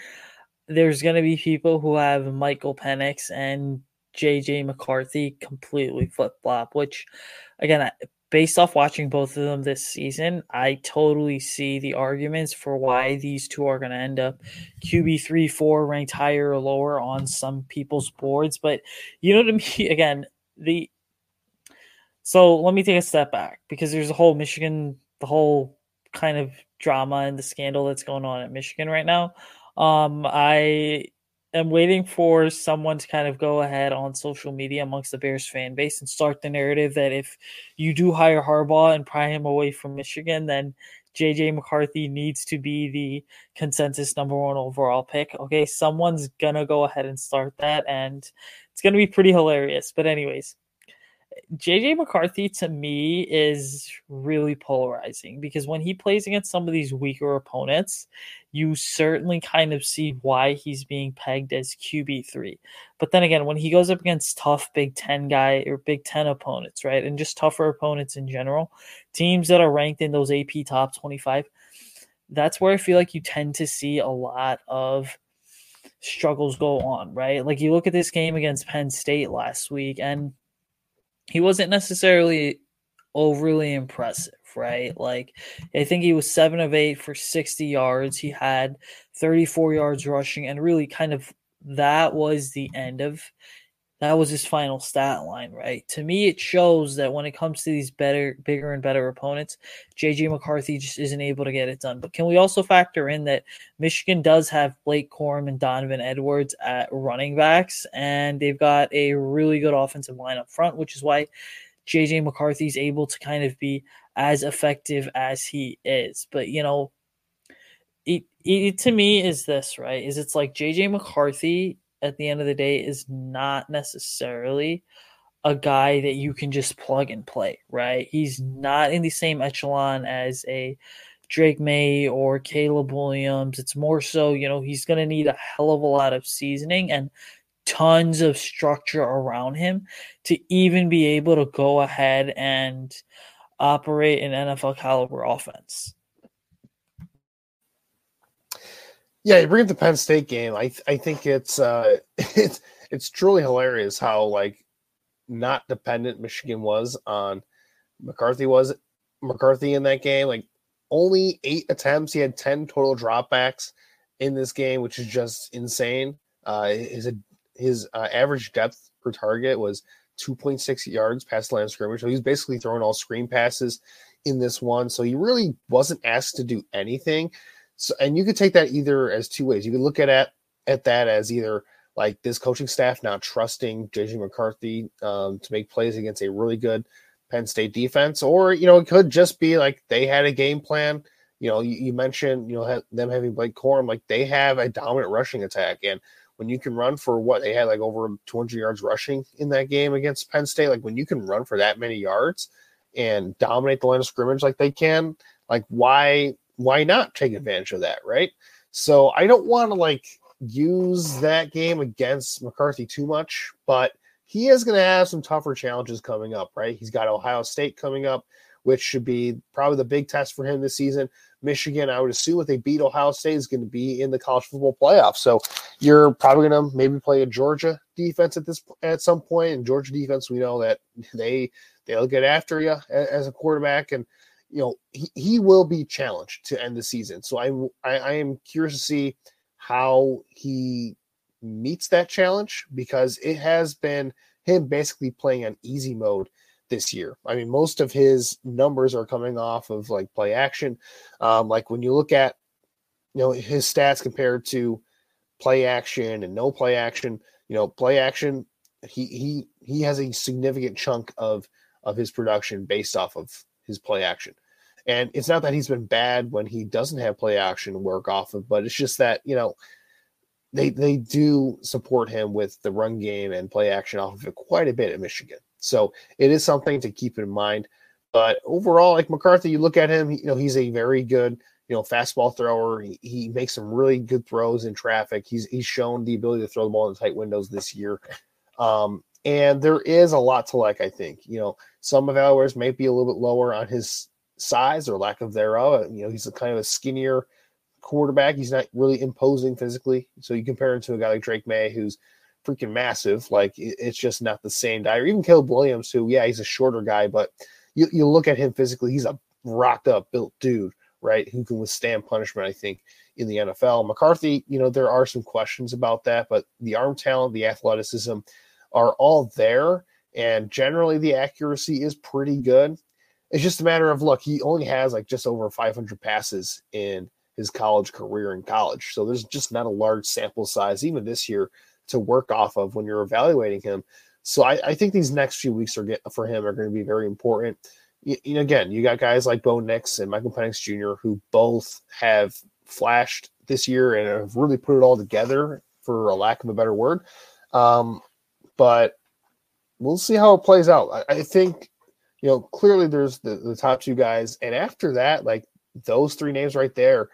there's going to be people who have Michael Penix and JJ McCarthy completely flip flop, which, again, based off watching both of them this season, I totally see the arguments for why these two are going to end up QB three, four ranked higher or lower on some people's boards. But you know, to me, again, the so let me take a step back because there's a whole Michigan, the whole kind of drama and the scandal that's going on at Michigan right now. Um, I am waiting for someone to kind of go ahead on social media amongst the Bears fan base and start the narrative that if you do hire Harbaugh and pry him away from Michigan, then JJ McCarthy needs to be the consensus number one overall pick. Okay, someone's gonna go ahead and start that, and it's gonna be pretty hilarious. But, anyways, JJ McCarthy to me is really polarizing because when he plays against some of these weaker opponents, you certainly kind of see why he's being pegged as QB3. But then again, when he goes up against tough Big 10 guy or Big 10 opponents, right? And just tougher opponents in general, teams that are ranked in those AP top 25, that's where I feel like you tend to see a lot of struggles go on, right? Like you look at this game against Penn State last week and he wasn't necessarily overly impressive, right? Like I think he was 7 of 8 for 60 yards. He had 34 yards rushing and really kind of that was the end of that was his final stat line, right? To me, it shows that when it comes to these better, bigger, and better opponents, JJ McCarthy just isn't able to get it done. But can we also factor in that Michigan does have Blake Corum and Donovan Edwards at running backs, and they've got a really good offensive line up front, which is why JJ McCarthy is able to kind of be as effective as he is. But you know, it, it to me is this right? Is it's like JJ McCarthy at the end of the day is not necessarily a guy that you can just plug and play, right? He's not in the same echelon as a Drake Maye or Caleb Williams. It's more so, you know, he's going to need a hell of a lot of seasoning and tons of structure around him to even be able to go ahead and operate an NFL caliber offense. Yeah, you bring up the Penn State game. I I think it's uh it's it's truly hilarious how like not dependent Michigan was on McCarthy was McCarthy in that game. Like only eight attempts. He had 10 total dropbacks in this game, which is just insane. Uh his his uh, average depth per target was 2.6 yards past the line of scrimmage. So he's basically throwing all screen passes in this one. So he really wasn't asked to do anything. So, and you could take that either as two ways. You could look at at, at that as either like this coaching staff not trusting JJ McCarthy um, to make plays against a really good Penn State defense, or you know, it could just be like they had a game plan. You know, you, you mentioned you know ha- them having Blake Corum, like they have a dominant rushing attack, and when you can run for what they had like over 200 yards rushing in that game against Penn State, like when you can run for that many yards and dominate the line of scrimmage like they can, like why why not take advantage of that, right? So I don't want to like use that game against McCarthy too much, but he is going to have some tougher challenges coming up, right? He's got Ohio State coming up, which should be probably the big test for him this season. Michigan, I would assume if they beat Ohio State, is going to be in the college football playoff. So you're probably going to maybe play a Georgia defense at this at some point. And Georgia defense, we know that they they'll get after you as a quarterback, and you know he, he will be challenged to end the season. So I, I I am curious to see how he meets that challenge because it has been him basically playing on easy mode this year. I mean, most of his numbers are coming off of like play action. Um, like when you look at, you know, his stats compared to play action and no play action, you know, play action, he he he has a significant chunk of of his production based off of his play action. And it's not that he's been bad when he doesn't have play action work off of, but it's just that, you know, they they do support him with the run game and play action off of it quite a bit at Michigan. So it is something to keep in mind. But overall, like McCarthy, you look at him, you know, he's a very good, you know, fastball thrower. He, he makes some really good throws in traffic. He's he's shown the ability to throw the ball in tight windows this year. Um, and there is a lot to like, I think. You know, some evaluators may be a little bit lower on his size or lack of thereof. Uh, you know, he's a kind of a skinnier quarterback. He's not really imposing physically. So you compare him to a guy like Drake Maye, who's freaking massive. Like it's just not the same guy. Or even Caleb Williams, who, yeah, he's a shorter guy, but you, you look at him physically, he's a rocked up, built dude, right? Who can withstand punishment, I think, in the NFL. McCarthy, you know, there are some questions about that, but the arm talent, the athleticism are all there. And generally, the accuracy is pretty good. It's just a matter of look, he only has like just over 500 passes in his college career in college. So there's just not a large sample size, even this year, to work off of when you're evaluating him. So I, I think these next few weeks are get, for him are going to be very important. You, you know, again, you got guys like Bo Nix and Michael Penix Jr. who both have flashed this year and have really put it all together, for a lack of a better word. Um, but we'll see how it plays out. I, I think, you know, clearly there's the, the top two guys, and after that, like those three names right there,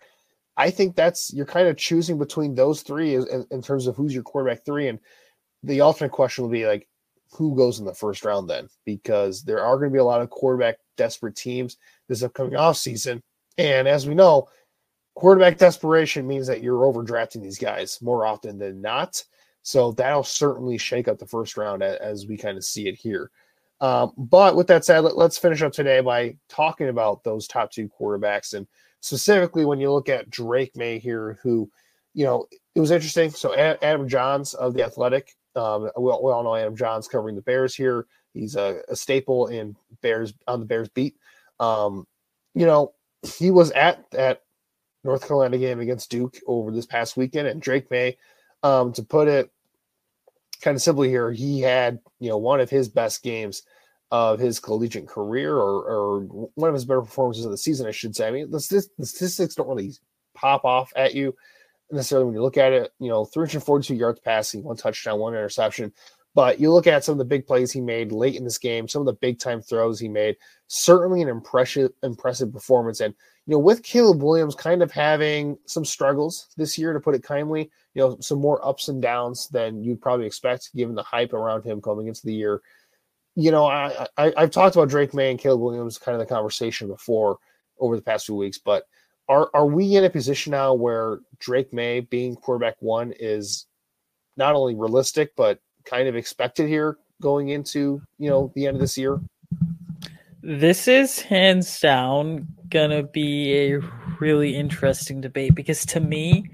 I think that's you're kind of choosing between those three in, in, terms of who's your quarterback three. And the ultimate question will be like, who goes in the first round then? Because there are going to be a lot of quarterback desperate teams this upcoming off season. And as we know, quarterback desperation means that you're overdrafting these guys more often than not. So that'll certainly shake up the first round as, as we kind of see it here. Um, but with that said, let, us finish up today by talking about those top two quarterbacks and specifically when you look at Drake Maye here, who, you know, it was interesting. So Adam Johns of the Athletic, um, we, all, we all know Adam Johns covering the Bears here. He's a, a staple in Bears on the Bears beat. Um, you know, he was at that North Carolina game against Duke over this past weekend, and Drake Maye, um, to put it kind of simply here, he had you know one of his best games of his collegiate career or, or one of his better performances of the season, I should say. I mean, the, the statistics don't really pop off at you necessarily when you look at it. You know, 342 yards passing, one touchdown, one interception. But you look at some of the big plays he made late in this game, some of the big time throws he made. Certainly an impressive, impressive performance. And you know, with Caleb Williams kind of having some struggles this year, to put it kindly, you know, some more ups and downs than you'd probably expect given the hype around him coming into the year you know, I, I have talked about Drake Maye and Caleb Williams kind of the conversation before over the past few weeks, but are are we in a position now where Drake Maye being quarterback one is not only realistic but kind of expected here going into you know the end of this year? This is hands down gonna be a really interesting debate because to me,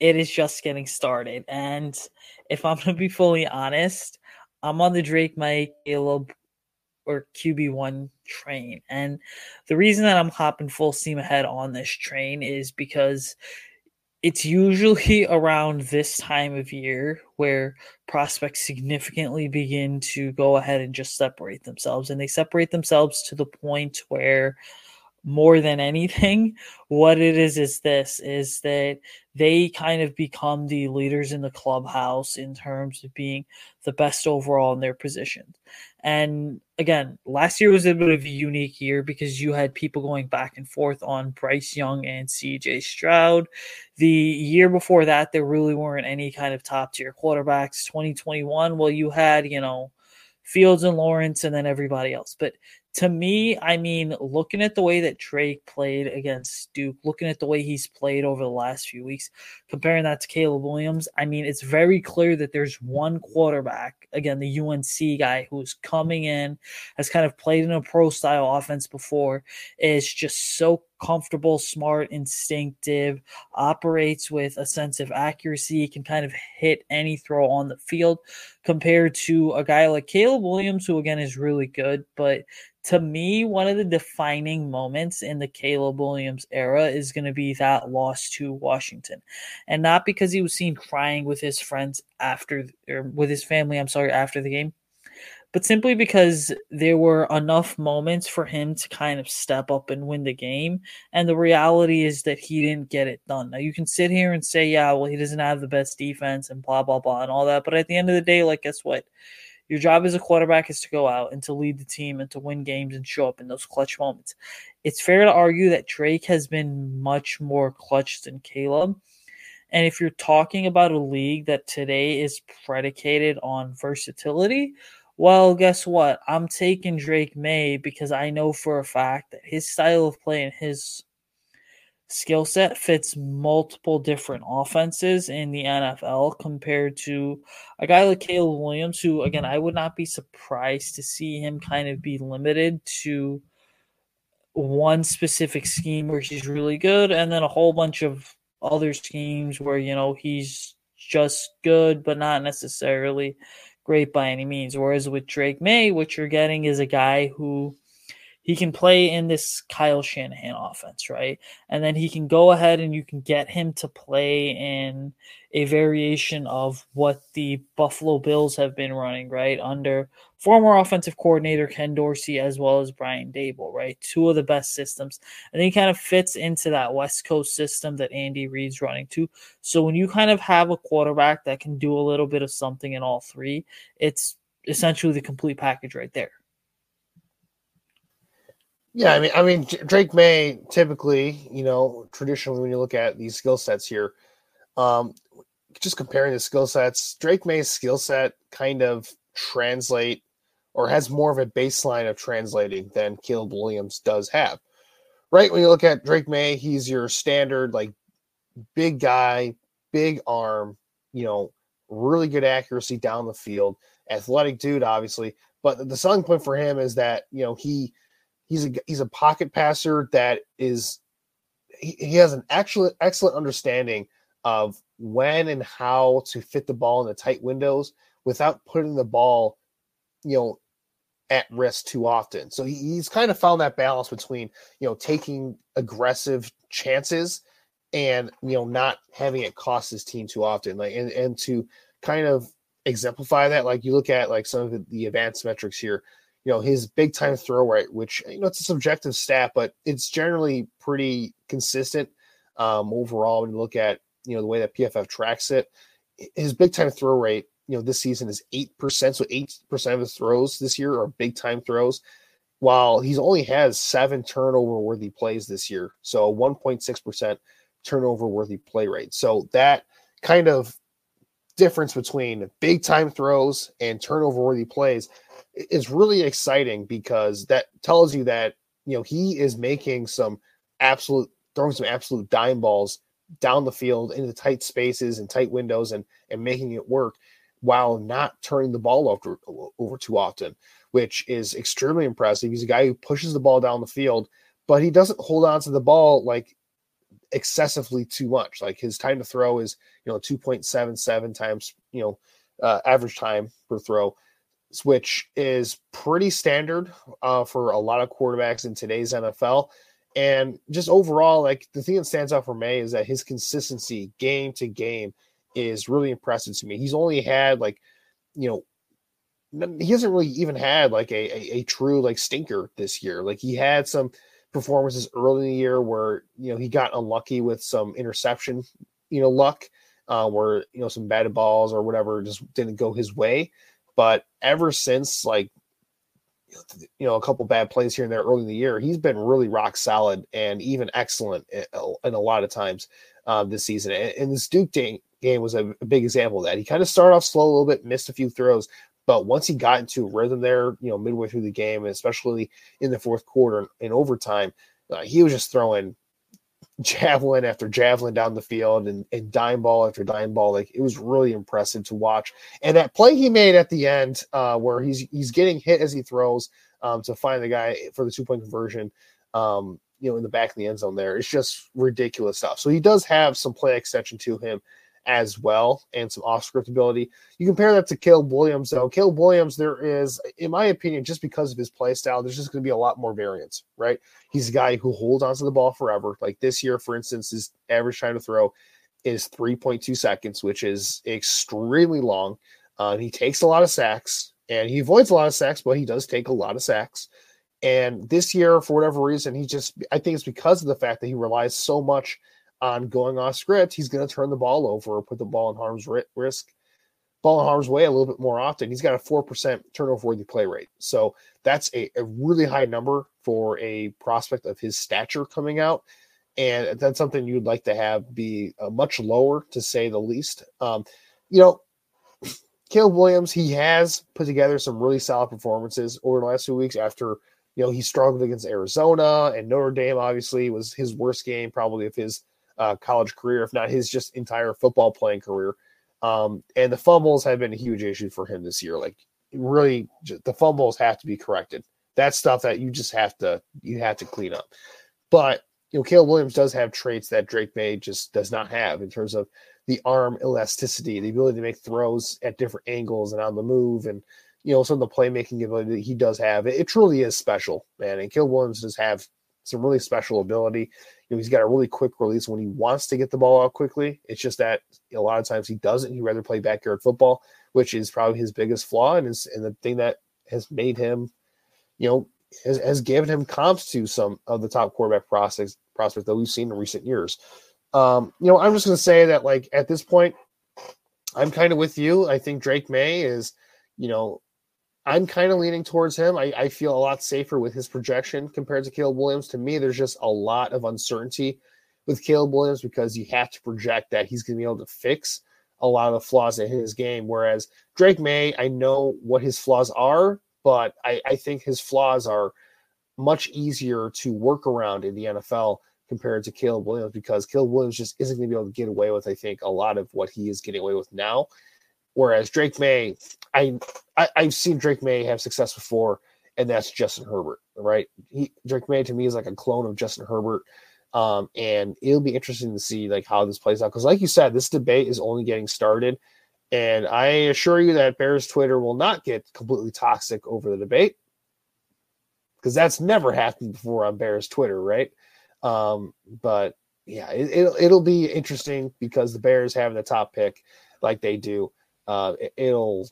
it is just getting started. And if I'm gonna be fully honest, I'm on the Drake Maye Caleb or QB1 train. And the reason that I'm hopping full steam ahead on this train is because it's usually around this time of year where prospects significantly begin to go ahead and just separate themselves. And they separate themselves to the point where more than anything, what it is is this is that they kind of become the leaders in the clubhouse in terms of being the best overall in their positions. And again, last year was a bit of a unique year because you had people going back and forth on Bryce Young and CJ Stroud. The year before that, there really weren't any kind of top tier quarterbacks. 2021, well, you had, you know, Fields and Lawrence and then everybody else. But to me, I mean, looking at the way that Drake played against Duke, looking at the way he's played over the last few weeks, comparing that to Caleb Williams, I mean, it's very clear that there's one quarterback, again, the UNC guy who's coming in, has kind of played in a pro style offense before, is just so comfortable, smart, instinctive, operates with a sense of accuracy, can kind of hit any throw on the field compared to a guy like Caleb Williams, who again is really good, but to me, one of the defining moments in the Caleb Williams era is going to be that loss to Washington. And not because he was seen crying with his friends after, or with his family, I'm sorry, after the game, but simply because there were enough moments for him to kind of step up and win the game. And the reality is that he didn't get it done. Now, you can sit here and say, yeah, well, he doesn't have the best defense and blah, blah, blah, and all that. But at the end of the day, like, guess what? Your job as a quarterback is to go out and to lead the team and to win games and show up in those clutch moments. It's fair to argue that Drake has been much more clutch than Caleb. And if you're talking about a league that today is predicated on versatility, well, guess what? I'm taking Drake Maye because I know for a fact that his style of play and his skill set fits multiple different offenses in the NFL compared to a guy like Caleb Williams, who, again, I would not be surprised to see him kind of be limited to one specific scheme where he's really good and then a whole bunch of other schemes where, you know, he's just good, but not necessarily great by any means. Whereas with Drake Maye, what you're getting is a guy who he can play in this Kyle Shanahan offense, right? And then he can go ahead and you can get him to play in a variation of what the Buffalo Bills have been running, right? Under former offensive coordinator Ken Dorsey as well as Brian Daboll, right? Two of the best systems. And he kind of fits into that West Coast system that Andy Reid's running too. So when you kind of have a quarterback that can do a little bit of something in all three, it's essentially the complete package right there. Yeah, I mean, I mean, Drake Maye typically, you know, traditionally when you look at these skill sets here, um, just comparing the skill sets, Drake Maye's skill set kind of translate or has more of a baseline of translating than Caleb Williams does have. Right when you look at Drake Maye, he's your standard like big guy, big arm, you know, really good accuracy down the field, athletic dude, obviously. But the selling point for him is that you know he He's a he's a pocket passer that is he, he has an excellent excellent understanding of when and how to fit the ball in the tight windows without putting the ball, you know, at risk too often. So he, he's kind of found that balance between, you know, taking aggressive chances and, you know, not having it cost his team too often. Like and, and to kind of exemplify that, like you look at like some of the, the advanced metrics here, you know his big time throw rate, which you know it's a subjective stat, but it's generally pretty consistent um, overall. When you look at you know the way that PFF tracks it, his big time throw rate, you know, this season is eight percent. So eight percent of his throws this year are big time throws, while he's only has seven turnover worthy plays this year. So one point six percent turnover worthy play rate. So that kind of difference between big time throws and turnover worthy plays is really exciting because that tells you that you know he is making some absolute throwing some absolute dime balls down the field into tight spaces and tight windows and and making it work while not turning the ball over, over too often, which is extremely impressive. He's a guy who pushes the ball down the field, but he doesn't hold on to the ball like excessively too much. Like his time to throw is, you know, 2.77 times, you know, uh, average time per throw which is pretty standard uh, for a lot of quarterbacks in today's NFL. And just overall, like the thing that stands out for me is that his consistency game to game is really impressive to me. He's only had like, you know, he hasn't really even had like a, a, a true like stinker this year. Like he had some performances early in the year where you know he got unlucky with some interception, you know, luck, uh, where you know some batted balls or whatever just didn't go his way. But ever since like you know a couple bad plays here and there early in the year, he's been really rock solid and even excellent in, in a lot of times uh, this season. And, and this Duke game was a, a big example of that. He kind of started off slow a little bit, missed a few throws, but once he got into a rhythm there, you know, midway through the game, and especially in the fourth quarter and overtime, uh, he was just throwing javelin after javelin down the field and, and dime ball after dime ball. Like it was really impressive to watch. And that play he made at the end, uh, where he's he's getting hit as he throws um, to find the guy for the two point conversion, um, you know, in the back of the end zone there. It's just ridiculous stuff. So he does have some play extension to him as well and some off script ability. You compare that to Caleb Williams, though. Caleb Williams, there is, in my opinion, just because of his play style, there's just going to be a lot more variance, right? He's a guy who holds onto the ball forever. Like this year, for instance, his average time to throw is 3.2 seconds, which is extremely long. Uh, he takes a lot of sacks and he avoids a lot of sacks, but he does take a lot of sacks. And this year, for whatever reason, he just, I think it's because of the fact that he relies so much on going off script, he's going to turn the ball over or put the ball in harm's risk, ball in harm's way a little bit more often. He's got a 4% turnover worthy play rate. So that's a, a really high number for a prospect of his stature coming out. And that's something you'd like to have be uh, much lower, to say the least. Um, you know, Caleb Williams, he has put together some really solid performances over the last few weeks after, you know, he struggled against Arizona and Notre Dame, obviously, was his worst game probably of his uh, college career, if not his just entire football playing career. Um, and the fumbles have been a huge issue for him this year. Like really, just, the fumbles have to be corrected. That's stuff that you just have to you have to clean up. But you know, Caleb Williams does have traits that Drake Maye just does not have in terms of the arm elasticity, the ability to make throws at different angles and on the move, and you know some of the playmaking ability that he does have. It, it truly is special, man. And Caleb Williams does have some really special ability. You know, he's got a really quick release when he wants to get the ball out quickly. It's just that a lot of times he doesn't. He'd rather play backyard football, which is probably his biggest flaw and is and the thing that has made him, you know, has, has given him comps to some of the top quarterback prospects prospects that we've seen in recent years. Um, you know, I'm just gonna say that like at this point, I'm kind of with you. I think Drake Maye is, you know, I'm kind of leaning towards him. I, I, feel a lot safer with his projection compared to Caleb Williams. To me, there's just a lot of uncertainty with Caleb Williams because you have to project that he's going to be able to fix a lot of the flaws in his game. Whereas Drake Maye, I know what his flaws are, but I, I think his flaws are much easier to work around in the NFL compared to Caleb Williams because Caleb Williams just isn't going to be able to get away with, I think, a lot of what he is getting away with now. Whereas Drake Maye, I, I have seen Drake Maye have success before, and that's Justin Herbert, right? He, Drake Maye to me is like a clone of Justin Herbert, um, and it'll be interesting to see like how this plays out because, like you said, this debate is only getting started, and I assure you that Bears Twitter will not get completely toxic over the debate because that's never happened before on Bears Twitter, right? Um, but yeah, it, it'll it'll be interesting because the Bears having the top pick like they do uh, it, will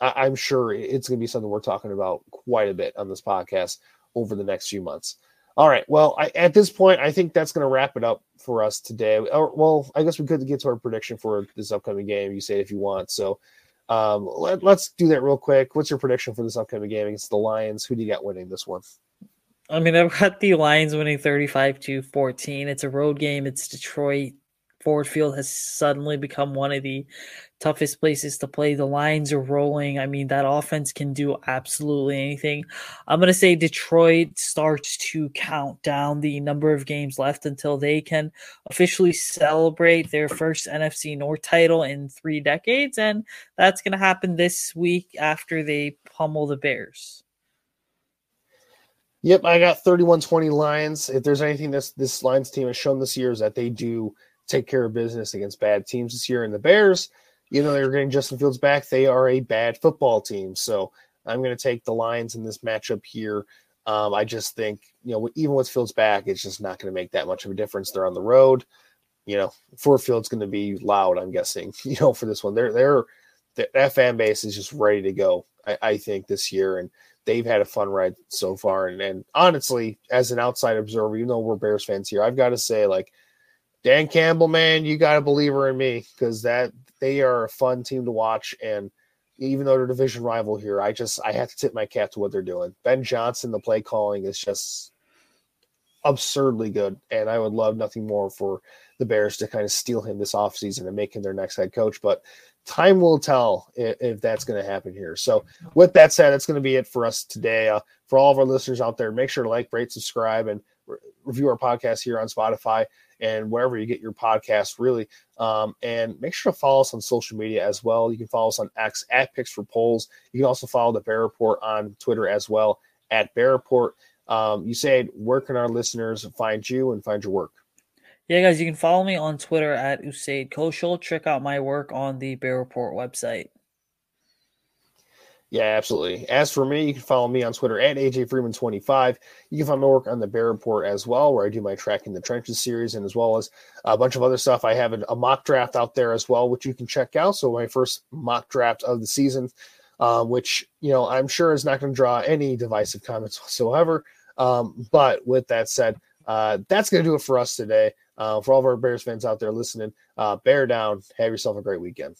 I, am sure it's going to be something we're talking about quite a bit on this podcast over the next few months. All right. Well, I, at this point, I think that's going to wrap it up for us today. Or, well, I guess we could get to our prediction for this upcoming game. Usayd if you want. So um, let, us do that real quick. What's your prediction for this upcoming game against the Lions? Who do you got winning this one? I mean, I've got the Lions winning 35 to 14. It's a road game. It's Detroit. Ford Field has suddenly become one of the toughest places to play. The Lions are rolling. I mean, that offense can do absolutely anything. I'm going to say Detroit starts to count down the number of games left until they can officially celebrate their first NFC North title in three decades. And that's going to happen this week after they pummel the Bears. Yep, I got 31-20 Lions. If there's anything this this Lions team has shown this year is that they do take care of business against bad teams this year. And the Bears, you know, they're getting Justin Fields back. They are a bad football team. So I'm going to take the Lions in this matchup here. Um, I just think, you know, even with Fields back, it's just not going to make that much of a difference. They're on the road. You know, Ford Field's going to be loud, I'm guessing, you know, for this one. They're, they're, that fan base is just ready to go, I, I think, this year. And they've had a fun ride so far. And, and honestly, as an outside observer, you know we're Bears fans here. I've got to say, like Dan Campbell, man, you got a believer in me because that they are a fun team to watch. And even though they're division rival here, I just I have to tip my cap to what they're doing. Ben Johnson, the play calling is just absurdly good. And I would love nothing more for the Bears to kind of steal him this offseason and make him their next head coach. But time will tell if, if that's going to happen here. So, with that said, that's going to be it for us today. Uh, for all of our listeners out there, make sure to like, rate, subscribe, and re- review our podcast here on Spotify and wherever you get your podcast, really. Um, and make sure to follow us on social media as well. You can follow us on X at Picks for Poles. You can also follow the Bear Report on Twitter as well at Bear Report. Um, Usayd, where can our listeners find you and find your work? Yeah, guys, you can follow me on Twitter at Usayd Koshul. Check out my work on the Bear Report website. Yeah, absolutely. As for me, you can follow me on Twitter at AJ Freeman25. You can find my work on the Bear Report as well, where I do my Tracking the Trenches series, and as well as a bunch of other stuff. I have a mock draft out there as well, which you can check out. So, my first mock draft of the season, um, which, you know, I'm sure is not going to draw any divisive comments whatsoever. Um, but with that said, uh, that's going to do it for us today. Uh, for all of our Bears fans out there listening, uh, bear down. Have yourself a great weekend.